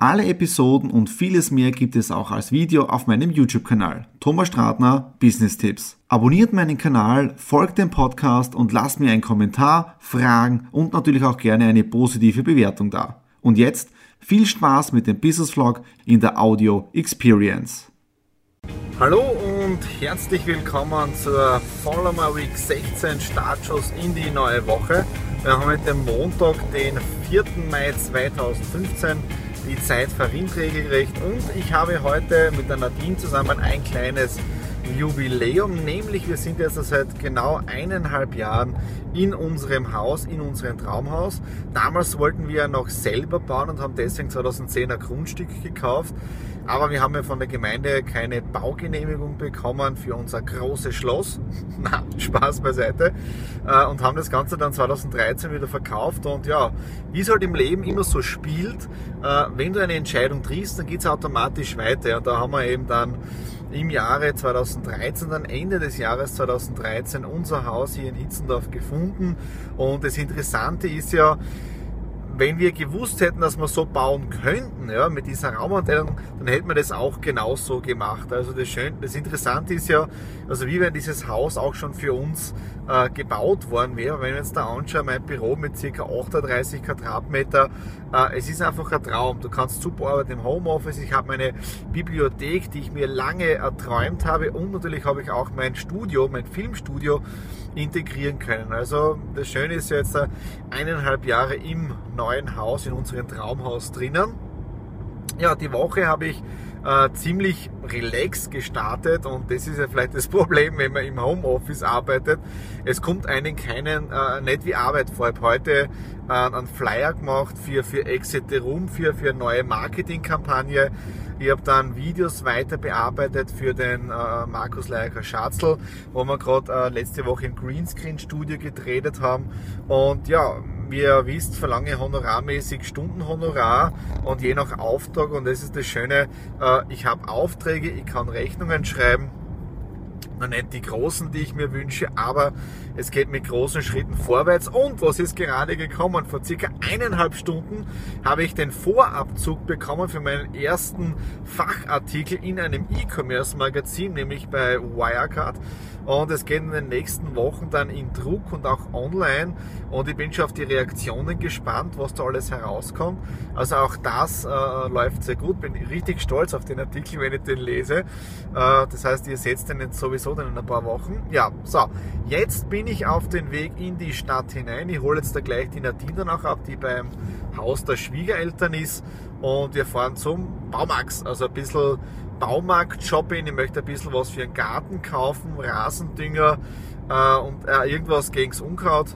alle Episoden und vieles mehr gibt es auch als Video auf meinem YouTube-Kanal. Thomas Stratner Business Tipps. Abonniert meinen Kanal, folgt dem Podcast und lasst mir einen Kommentar, Fragen und natürlich auch gerne eine positive Bewertung da. Und jetzt viel Spaß mit dem Business Vlog in der Audio Experience. Hallo und herzlich willkommen zur Follow My Week 16 Startschuss in die neue Woche. Wir haben heute Montag, den 4. Mai 2015. Die Zeit verrinnt regelrecht und ich habe heute mit der Nadine zusammen ein kleines Jubiläum, nämlich wir sind jetzt seit genau eineinhalb Jahren in unserem Haus, in unserem Traumhaus. Damals wollten wir noch selber bauen und haben deswegen 2010 ein Grundstück gekauft. Aber wir haben ja von der Gemeinde keine Baugenehmigung bekommen für unser großes Schloss. Na, Spaß beiseite. Äh, und haben das Ganze dann 2013 wieder verkauft. Und ja, wie es halt im Leben immer so spielt, äh, wenn du eine Entscheidung triffst, dann geht es automatisch weiter. Und da haben wir eben dann im Jahre 2013, dann Ende des Jahres 2013, unser Haus hier in Hitzendorf gefunden. Und das Interessante ist ja, wenn wir gewusst hätten, dass wir so bauen könnten, ja, mit dieser Raumanteilung, dann hätten wir das auch genauso gemacht. Also das, Schöne, das Interessante ist ja, also wie wenn dieses Haus auch schon für uns äh, gebaut worden wäre. Wenn wir uns da anschauen, mein Büro mit ca. 38 Quadratmeter, äh, es ist einfach ein Traum. Du kannst super arbeiten im Homeoffice. Ich habe meine Bibliothek, die ich mir lange erträumt habe und natürlich habe ich auch mein Studio, mein Filmstudio integrieren können. Also das Schöne ist ja jetzt eineinhalb Jahre im neuen Haus, in unserem Traumhaus drinnen. Ja, die Woche habe ich äh, ziemlich relaxed gestartet und das ist ja vielleicht das Problem, wenn man im Homeoffice arbeitet. Es kommt einen keinen, äh, nicht wie Arbeit vor. Ich habe heute äh, einen Flyer gemacht für, für Exit the Room, für, für eine neue Marketingkampagne. Ich habe dann Videos weiter bearbeitet für den äh, Markus Leiker Schatzl, wo wir gerade äh, letzte Woche im Greenscreen Studio gedreht haben. Und ja, wie ihr wisst, verlange honorarmäßig Stundenhonorar und je nach Auftrag, und das ist das Schöne, äh, ich habe Aufträge, ich kann Rechnungen schreiben, noch nicht die großen, die ich mir wünsche, aber es geht mit großen Schritten vorwärts. Und was ist gerade gekommen? Vor circa eineinhalb Stunden habe ich den Vorabzug bekommen für meinen ersten Fachartikel in einem E-Commerce-Magazin, nämlich bei Wirecard. Und es geht in den nächsten Wochen dann in Druck und auch online. Und ich bin schon auf die Reaktionen gespannt, was da alles herauskommt. Also auch das äh, läuft sehr gut. Bin richtig stolz auf den Artikel, wenn ich den lese. Äh, das heißt, ihr seht den jetzt sowieso dann in ein paar Wochen. Ja, so. Jetzt bin ich auf den Weg in die Stadt hinein. Ich hole jetzt da gleich die Nadine dann auch ab, die beim Haus der Schwiegereltern ist. Und wir fahren zum Baumax. Also ein bisschen Baumarkt-Shopping, ich möchte ein bisschen was für einen Garten kaufen, Rasendünger äh, und äh, irgendwas gegen das Unkraut.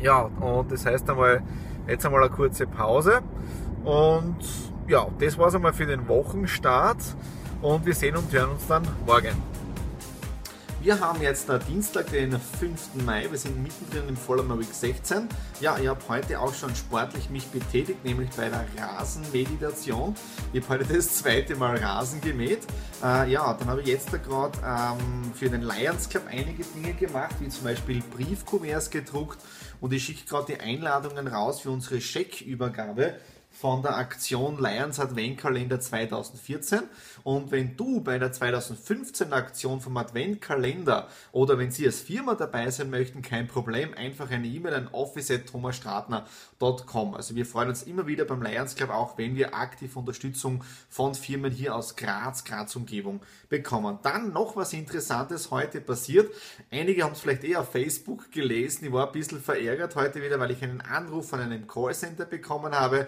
Ja, und das heißt einmal, jetzt einmal eine kurze Pause. Und ja, das war es einmal für den Wochenstart. Und wir sehen und hören uns dann morgen. Wir haben jetzt Dienstag, den 5. Mai. Wir sind mittendrin im Vollmer Week 16. Ja, ich habe heute auch schon sportlich mich betätigt, nämlich bei der Rasenmeditation. Ich habe heute das zweite Mal Rasen gemäht. Äh, ja, dann habe ich jetzt gerade ähm, für den Lions Club einige Dinge gemacht, wie zum Beispiel Briefkuverts gedruckt und ich schicke gerade die Einladungen raus für unsere Scheckübergabe von der Aktion Lions Adventkalender 2014. Und wenn du bei der 2015 Aktion vom Adventkalender oder wenn Sie als Firma dabei sein möchten, kein Problem, einfach eine E-Mail an office.thomasstratner.com. Also wir freuen uns immer wieder beim Lions Club, auch wenn wir aktiv Unterstützung von Firmen hier aus Graz, Graz Umgebung bekommen. Dann noch was Interessantes heute passiert. Einige haben es vielleicht eher auf Facebook gelesen. Ich war ein bisschen verärgert heute wieder, weil ich einen Anruf von einem Callcenter bekommen habe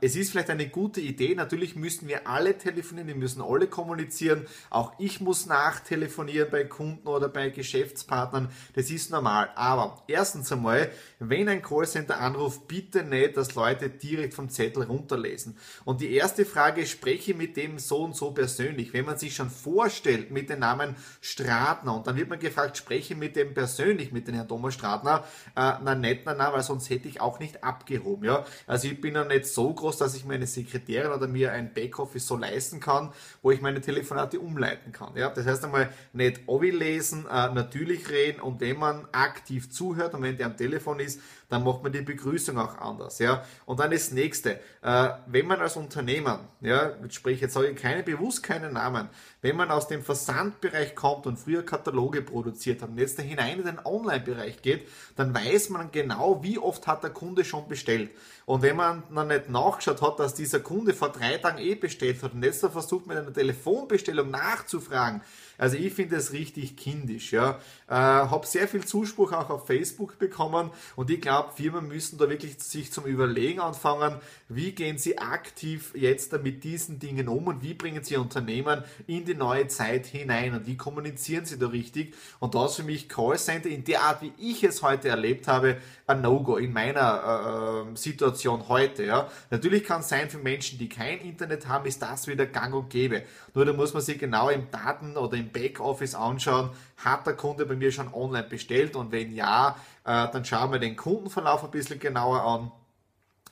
es ist vielleicht eine gute Idee. Natürlich müssen wir alle telefonieren, wir müssen alle kommunizieren. Auch ich muss nachtelefonieren bei Kunden oder bei Geschäftspartnern. Das ist normal. Aber erstens einmal, wenn ein Callcenter anruft, bitte nicht, dass Leute direkt vom Zettel runterlesen. Und die erste Frage, spreche mit dem so und so persönlich. Wenn man sich schon vorstellt mit dem Namen Stratner und dann wird man gefragt, spreche mit dem persönlich, mit dem Herrn Thomas Stratner, äh, na nicht, na, na, weil sonst hätte ich auch nicht abgehoben. Ja? Also ich bin ja nicht so groß, dass ich meine Sekretärin oder mir ein Backoffice so leisten kann, wo ich meine Telefonate umleiten kann. Ja? Das heißt einmal nicht Ovi lesen, äh, natürlich reden und wenn man aktiv zuhört und wenn der am Telefon ist, dann macht man die Begrüßung auch anders. Ja? Und dann das nächste, äh, wenn man als Unternehmen, ja, sprich jetzt sage ich keine bewusst keinen Namen, wenn man aus dem Versandbereich kommt und früher Kataloge produziert hat und jetzt da hinein in den Online-Bereich geht, dann weiß man genau, wie oft hat der Kunde schon bestellt. Und wenn man dann nicht nachgeschaut hat, dass dieser Kunde vor drei Tagen eh bestellt hat und jetzt versucht mit einer Telefonbestellung nachzufragen, also ich finde es richtig kindisch. Ja. Äh, habe sehr viel Zuspruch auch auf Facebook bekommen und ich glaube, Firmen müssen da wirklich sich zum Überlegen anfangen, wie gehen sie aktiv jetzt mit diesen Dingen um und wie bringen sie Unternehmen in die neue Zeit hinein und wie kommunizieren sie da richtig. Und da ist für mich Callcenter in der Art, wie ich es heute erlebt habe, ein No-Go in meiner äh, Situation heute. Ja. Natürlich kann es sein, für Menschen, die kein Internet haben, ist das wieder gang und gäbe. Nur da muss man sich genau im Daten- oder im Backoffice anschauen, hat der Kunde bei mir schon online bestellt und wenn ja, äh, dann schauen wir den Kundenverlauf ein bisschen genauer an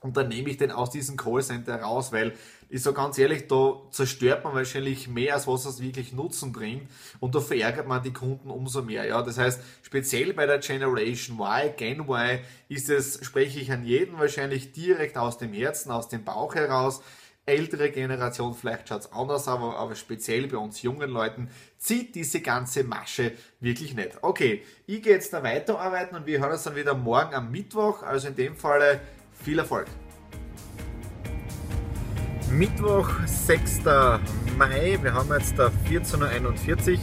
und dann nehme ich den aus diesem Callcenter raus, weil ich so ganz ehrlich, da zerstört man wahrscheinlich mehr, als was es wirklich Nutzen bringt und da verärgert man die Kunden umso mehr. Ja, das heißt, speziell bei der Generation Y, Gen Y, ist es, spreche ich an jeden wahrscheinlich direkt aus dem Herzen, aus dem Bauch heraus ältere Generation, vielleicht schaut es anders, aber, aber speziell bei uns jungen Leuten zieht diese ganze Masche wirklich nicht. Okay, ich gehe jetzt da weiterarbeiten und wir hören uns dann wieder morgen am Mittwoch. Also in dem Falle viel Erfolg. Mittwoch, 6. Mai, wir haben jetzt da 14.41 Uhr.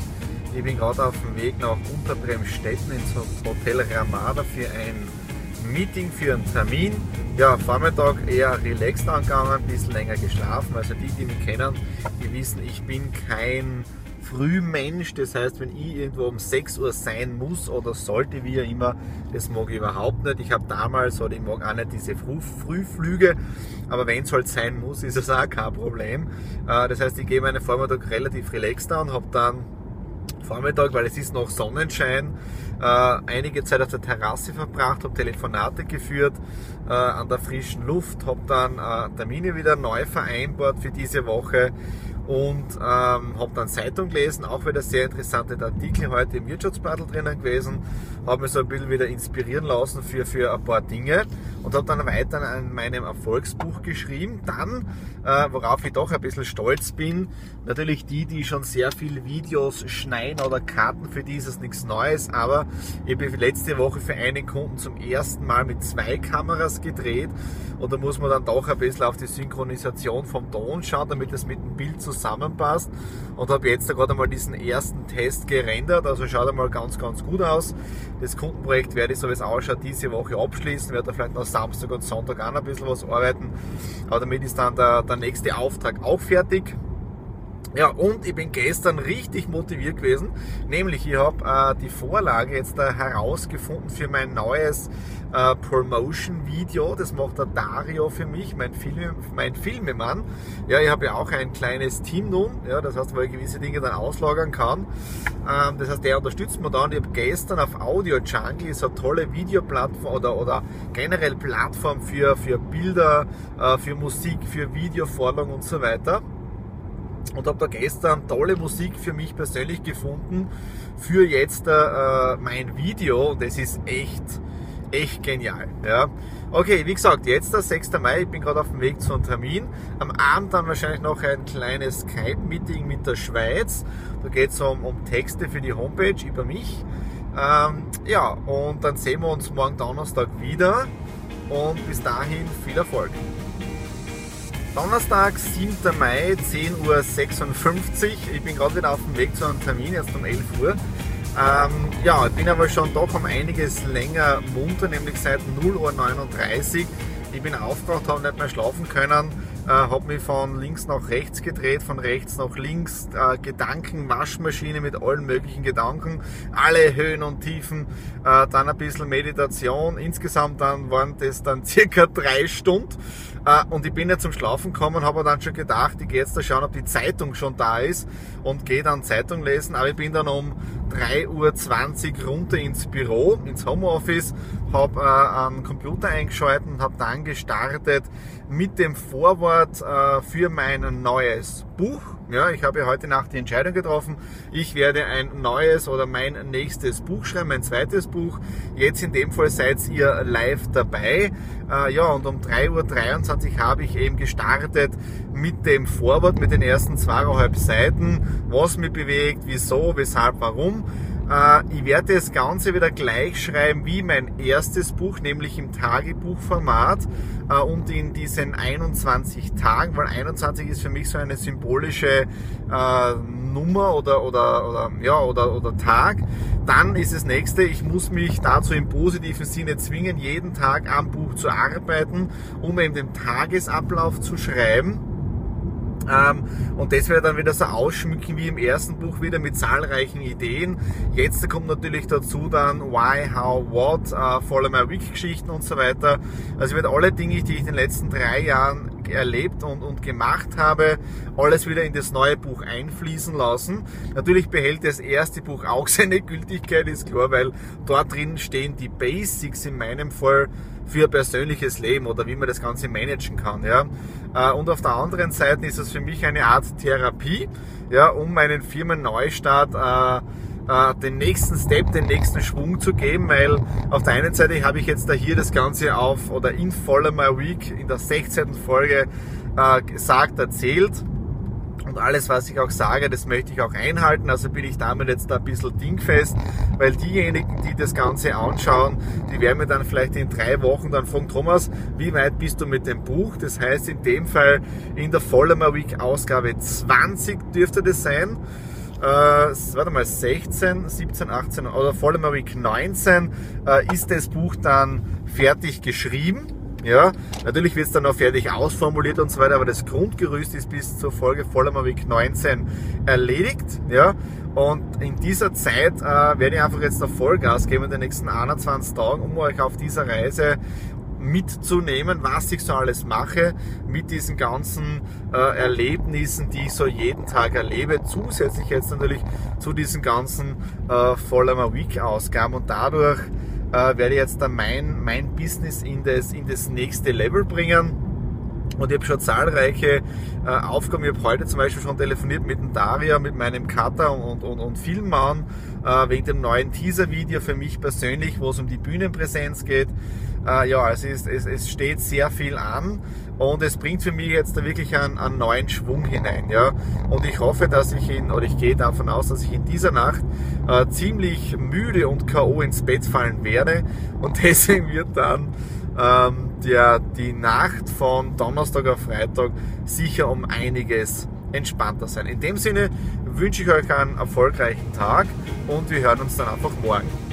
Ich bin gerade auf dem Weg nach Unterbremstetten ins Hotel Ramada für ein Meeting, für einen Termin ja, Vormittag eher relaxed angegangen, ein bisschen länger geschlafen. Also die, die mich kennen, die wissen, ich bin kein Frühmensch. Das heißt, wenn ich irgendwo um 6 Uhr sein muss oder sollte, wie auch immer, das mag ich überhaupt nicht. Ich habe damals, oder ich mag auch nicht diese Früh Frühflüge, aber wenn es halt sein muss, ist es auch kein Problem. Äh, das heißt, ich gehe meinen Vormittag relativ relaxed an, habe dann Vormittag, weil es ist noch Sonnenschein, einige Zeit auf der Terrasse verbracht, habe Telefonate geführt äh, an der frischen Luft, habe dann äh, Termine wieder neu vereinbart für diese Woche und ähm, habe dann Zeitung gelesen, auch wieder sehr interessante Artikel heute im Wirtschaftsblatt drinnen gewesen, habe mich so ein bisschen wieder inspirieren lassen für, für ein paar Dinge und habe dann weiter an meinem Erfolgsbuch geschrieben. Dann, äh, worauf ich doch ein bisschen stolz bin, natürlich die, die schon sehr viele Videos schneiden oder karten, für die ist es nichts Neues, aber ich habe letzte Woche für einen Kunden zum ersten Mal mit zwei Kameras gedreht und da muss man dann doch ein bisschen auf die Synchronisation vom Ton schauen, damit es mit dem Bild zusammenpasst. Und habe jetzt gerade einmal diesen ersten Test gerendert, also schaut einmal ganz, ganz gut aus. Das Kundenprojekt werde ich, so wie es ausschaut, diese Woche abschließen, werde da vielleicht noch Samstag und Sonntag noch ein bisschen was arbeiten. Aber damit ist dann der, der nächste Auftrag auch fertig. Ja, und ich bin gestern richtig motiviert gewesen, nämlich ich habe äh, die Vorlage jetzt da herausgefunden für mein neues äh, Promotion-Video. Das macht der Dario für mich, mein, Film, mein Filmemann. Ja, ich habe ja auch ein kleines Team nun, ja, das heißt, wo ich gewisse Dinge dann auslagern kann. Ähm, das heißt, der unterstützt mir da und ich habe gestern auf Audio Jungle, so eine tolle Videoplattform oder, oder generell Plattform für, für Bilder, äh, für Musik, für Videovorlagen und so weiter und habe da gestern tolle Musik für mich persönlich gefunden für jetzt äh, mein Video und es ist echt, echt genial. Ja. Okay, wie gesagt, jetzt der 6. Mai, ich bin gerade auf dem Weg zu einem Termin. Am Abend dann wahrscheinlich noch ein kleines Skype-Meeting mit der Schweiz. Da geht es um, um Texte für die Homepage über mich. Ähm, ja, und dann sehen wir uns morgen Donnerstag wieder und bis dahin viel Erfolg. Donnerstag, 7. Mai, 10.56 Uhr. Ich bin gerade wieder auf dem Weg zu einem Termin, jetzt um 11 Uhr. Ähm, ja, ich bin aber schon doch um einiges länger munter, nämlich seit 0.39 Uhr. Ich bin aufgewacht, habe nicht mehr schlafen können, äh, habe mich von links nach rechts gedreht, von rechts nach links, äh, Gedanken, Waschmaschine mit allen möglichen Gedanken, alle Höhen und Tiefen, äh, dann ein bisschen Meditation. Insgesamt dann waren das dann circa drei Stunden. Äh, und ich bin ja zum Schlafen gekommen, habe dann schon gedacht, ich gehe jetzt da schauen, ob die Zeitung schon da ist und gehe dann Zeitung lesen. Aber ich bin dann um 3.20 Uhr runter ins Büro, ins Homeoffice, habe äh, einen Computer eingeschaltet und habe dann gestartet mit dem Vorwort äh, für mein neues Buch. Ja, ich habe heute Nacht die Entscheidung getroffen. Ich werde ein neues oder mein nächstes Buch schreiben, mein zweites Buch. Jetzt in dem Fall seid ihr live dabei. Äh, ja, und um 3.23 Uhr habe ich eben gestartet mit dem Vorwort, mit den ersten zweieinhalb Seiten, was mich bewegt, wieso, weshalb, warum. Äh, ich werde das Ganze wieder gleich schreiben wie mein erstes Buch, nämlich im Tagebuchformat äh, und in diesen 21 Tagen, weil 21 ist für mich so eine symbolische äh, Nummer oder, oder, oder, ja, oder, oder Tag. Dann ist das nächste, ich muss mich dazu im positiven Sinne zwingen, jeden Tag am Buch zu arbeiten, um eben den Tagesablauf zu schreiben und das werde dann wieder so ausschmücken wie im ersten Buch wieder mit zahlreichen Ideen. Jetzt kommt natürlich dazu dann Why, How, What, uh, Follow My Week Geschichten und so weiter. Also ich werde alle Dinge, die ich in den letzten drei Jahren erlebt und, und gemacht habe, alles wieder in das neue Buch einfließen lassen. Natürlich behält das erste Buch auch seine Gültigkeit, ist klar, weil dort drin stehen die Basics in meinem Fall für persönliches Leben oder wie man das Ganze managen kann. Ja. Äh, und auf der anderen Seite ist es für mich eine Art Therapie, ja, um meinen Firmenneustart äh, den nächsten Step, den nächsten Schwung zu geben, weil auf der einen Seite habe ich jetzt da hier das Ganze auf oder in Follow My Week in der 16. Folge äh, gesagt, erzählt und alles, was ich auch sage, das möchte ich auch einhalten. Also bin ich damit jetzt da ein bisschen dingfest, weil diejenigen, die das Ganze anschauen, die werden mir dann vielleicht in drei Wochen dann fragen, Thomas, wie weit bist du mit dem Buch? Das heißt, in dem Fall in der Follower Week Ausgabe 20 dürfte das sein. Äh, warte mal, 16, 17, 18 oder Follower Week 19 äh, ist das Buch dann fertig geschrieben. Ja, natürlich wird es dann auch fertig ausformuliert und so weiter, aber das Grundgerüst ist bis zur Folge Vollmer Week 19 erledigt. Ja, und in dieser Zeit äh, werde ich einfach jetzt noch Vollgas geben in den nächsten 21 Tagen, um euch auf dieser Reise mitzunehmen, was ich so alles mache mit diesen ganzen äh, Erlebnissen, die ich so jeden Tag erlebe. Zusätzlich jetzt natürlich zu diesen ganzen äh, Vollmer Week Ausgaben und dadurch äh, werde jetzt dann mein, mein Business in das, in das nächste Level bringen. Und ich habe schon zahlreiche äh, Aufgaben. Ich habe heute zum Beispiel schon telefoniert mit dem Daria, mit meinem Cutter und, und, und Filmmann äh, wegen dem neuen Teaser-Video für mich persönlich, wo es um die Bühnenpräsenz geht. Äh, ja, es, es, es steht sehr viel an und es bringt für mich jetzt da wirklich einen, einen neuen Schwung hinein. Ja? Und ich hoffe, dass ich in, oder ich gehe davon aus, dass ich in dieser Nacht äh, ziemlich müde und K.O. ins Bett fallen werde und deswegen wird dann ähm, der, die Nacht von Donnerstag auf Freitag sicher um einiges entspannter sein. In dem Sinne wünsche ich euch einen erfolgreichen Tag und wir hören uns dann einfach morgen.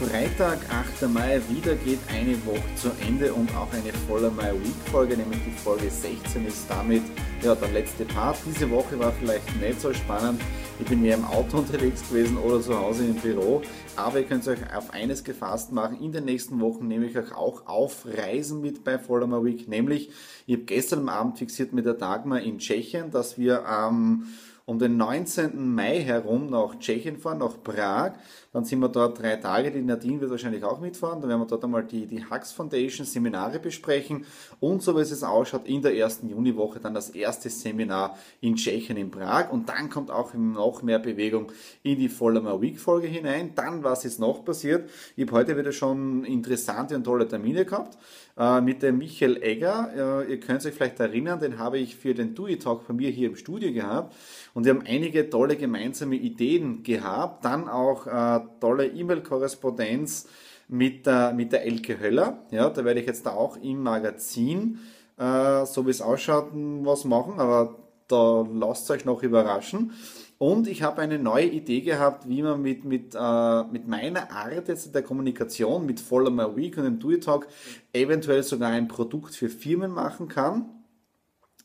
Freitag, 8. Mai, wieder geht eine Woche zu Ende und auch eine voller Mai Week Folge, nämlich die Folge 16 ist damit ja, der letzte Part. Diese Woche war vielleicht nicht so spannend. Ich bin mehr im Auto unterwegs gewesen oder zu Hause im Büro. Aber ihr könnt euch auf eines gefasst machen. In den nächsten Wochen nehme ich euch auch auf Reisen mit bei Vollmer Week. Nämlich, ich habe gestern Abend fixiert mit der Dagmar in Tschechien, dass wir am ähm, um den 19. Mai herum nach Tschechien fahren, nach Prag. Dann sind wir dort drei Tage. Die Nadine wird wahrscheinlich auch mitfahren. Dann werden wir dort einmal die, die Hux Foundation Seminare besprechen. Und so wie es ausschaut, in der ersten Juniwoche dann das erste Seminar in Tschechien, in Prag. Und dann kommt auch noch mehr Bewegung in die Vollmer Week Folge hinein. Dann, was ist noch passiert? Ich habe heute wieder schon interessante und tolle Termine gehabt äh, mit dem Michael Egger. Äh, ihr könnt euch vielleicht erinnern, den habe ich für den DUI Talk bei mir hier im Studio gehabt. Und wir haben einige tolle gemeinsame Ideen gehabt, dann auch äh, tolle E-Mail-Korrespondenz mit der, mit der Elke Höller. Ja, da werde ich jetzt da auch im Magazin, äh, so wie es ausschaut, was machen, aber da lasst euch noch überraschen. Und ich habe eine neue Idee gehabt, wie man mit, mit, äh, mit meiner Art jetzt der Kommunikation, mit Follow My Week und dem Do It Talk, eventuell sogar ein Produkt für Firmen machen kann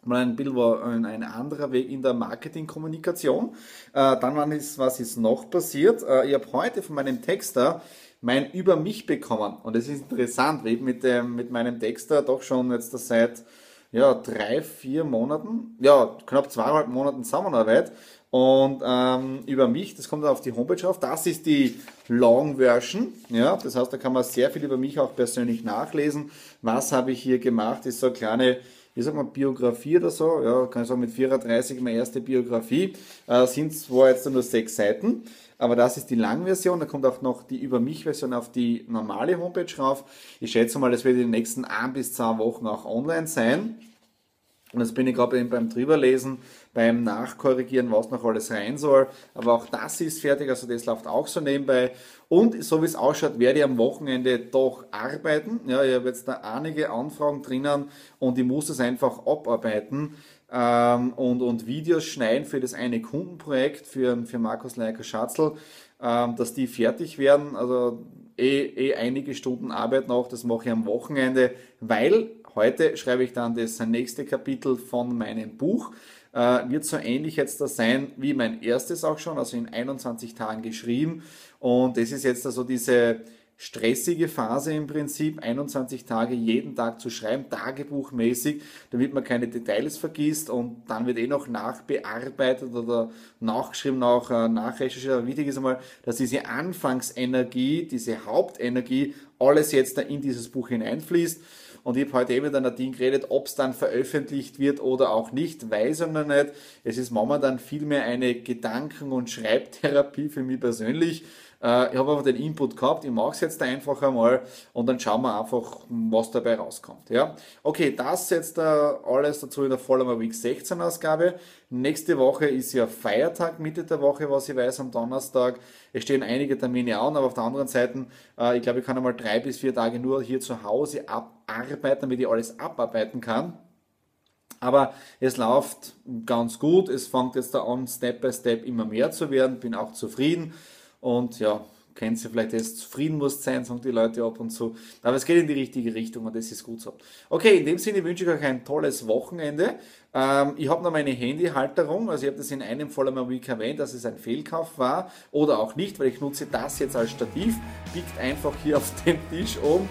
mal ein bisschen ein anderer Weg in der Marketingkommunikation. Äh, dann was ist noch passiert? Äh, ich habe heute von meinem Texter mein Über mich bekommen. Und es ist interessant, weil ich mit, dem, mit meinem Texter doch schon jetzt seit ja, drei, vier Monaten, ja, knapp zweieinhalb Monaten Zusammenarbeit. Und ähm, über mich, das kommt auf die Homepage auf, das ist die Long Version. Ja, das heißt, da kann man sehr viel über mich auch persönlich nachlesen. Was habe ich hier gemacht? Ist so eine kleine wie sagt man, Biografie oder so, ja, kann ich sagen, mit 34 meine erste Biografie, äh, sind zwar jetzt nur sechs Seiten, aber das ist die Langversion, da kommt auch noch die Über mich-Version auf die normale Homepage rauf. Ich schätze mal, das wird in den nächsten ein bis zwei Wochen auch online sein. Und jetzt bin ich gerade beim drüberlesen, beim Nachkorrigieren, was noch alles rein soll. Aber auch das ist fertig, also das läuft auch so nebenbei. Und so wie es ausschaut, werde ich am Wochenende doch arbeiten. Ja, ich habe jetzt da einige Anfragen drinnen und ich muss das einfach abarbeiten ähm, und, und Videos schneiden für das eine Kundenprojekt für, für Markus Leiker Schatzl, ähm, dass die fertig werden. Also eh, eh einige Stunden Arbeit noch, das mache ich am Wochenende, weil Heute schreibe ich dann das nächste Kapitel von meinem Buch. Äh, wird so ähnlich jetzt das sein wie mein erstes auch schon, also in 21 Tagen geschrieben. Und das ist jetzt also diese stressige Phase im Prinzip, 21 Tage jeden Tag zu schreiben, tagebuchmäßig, damit man keine Details vergisst und dann wird eh noch nachbearbeitet oder nachgeschrieben, auch äh, nachrecherchiert. Aber wichtig ist einmal, dass diese Anfangsenergie, diese Hauptenergie, alles jetzt da in dieses Buch hineinfließt. Und ich habe heute eben mit einer Nadine geredet, ob es dann veröffentlicht wird oder auch nicht, weiß ich noch nicht. Es ist momentan vielmehr eine Gedanken- und Schreibtherapie für mich persönlich. Äh, ich habe aber den Input gehabt, ich mache es jetzt einfach einmal und dann schauen wir einfach, was dabei rauskommt. Ja? Okay, das jetzt alles dazu in der Follower Week 16 Ausgabe. Nächste Woche ist ja Feiertag, Mitte der Woche, was ich weiß, am Donnerstag. Es stehen einige Termine an, aber auf der anderen Seite, äh, ich glaube, ich kann einmal drei bis vier Tage nur hier zu Hause abarbeiten, damit ich alles abarbeiten kann. Aber es läuft ganz gut. Es fängt jetzt da an, Step by Step immer mehr zu werden. Bin auch zufrieden. Und ja, kennt sie vielleicht jetzt zufrieden muss sein, sagen die Leute ab und zu. Aber es geht in die richtige Richtung und das ist gut so. Okay, in dem Sinne wünsche ich euch ein tolles Wochenende. Ähm, ich habe noch meine Handyhalterung, also ich habe das in einem Follow Week erwähnt, dass es ein Fehlkauf war oder auch nicht, weil ich nutze das jetzt als Stativ, biegt einfach hier auf dem Tisch oben.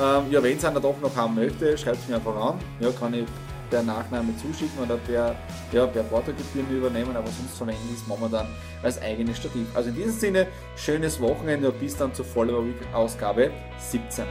Ähm, ja, wenn es einer doch noch haben möchte, schreibt es mir einfach an. Ja, kann ich per Nachname zuschicken oder per, ja, per Portogebühren übernehmen, aber sonst verwenden es momentan als eigenes Stativ. Also in diesem Sinne, schönes Wochenende und bis dann zur Follower Week Ausgabe 17.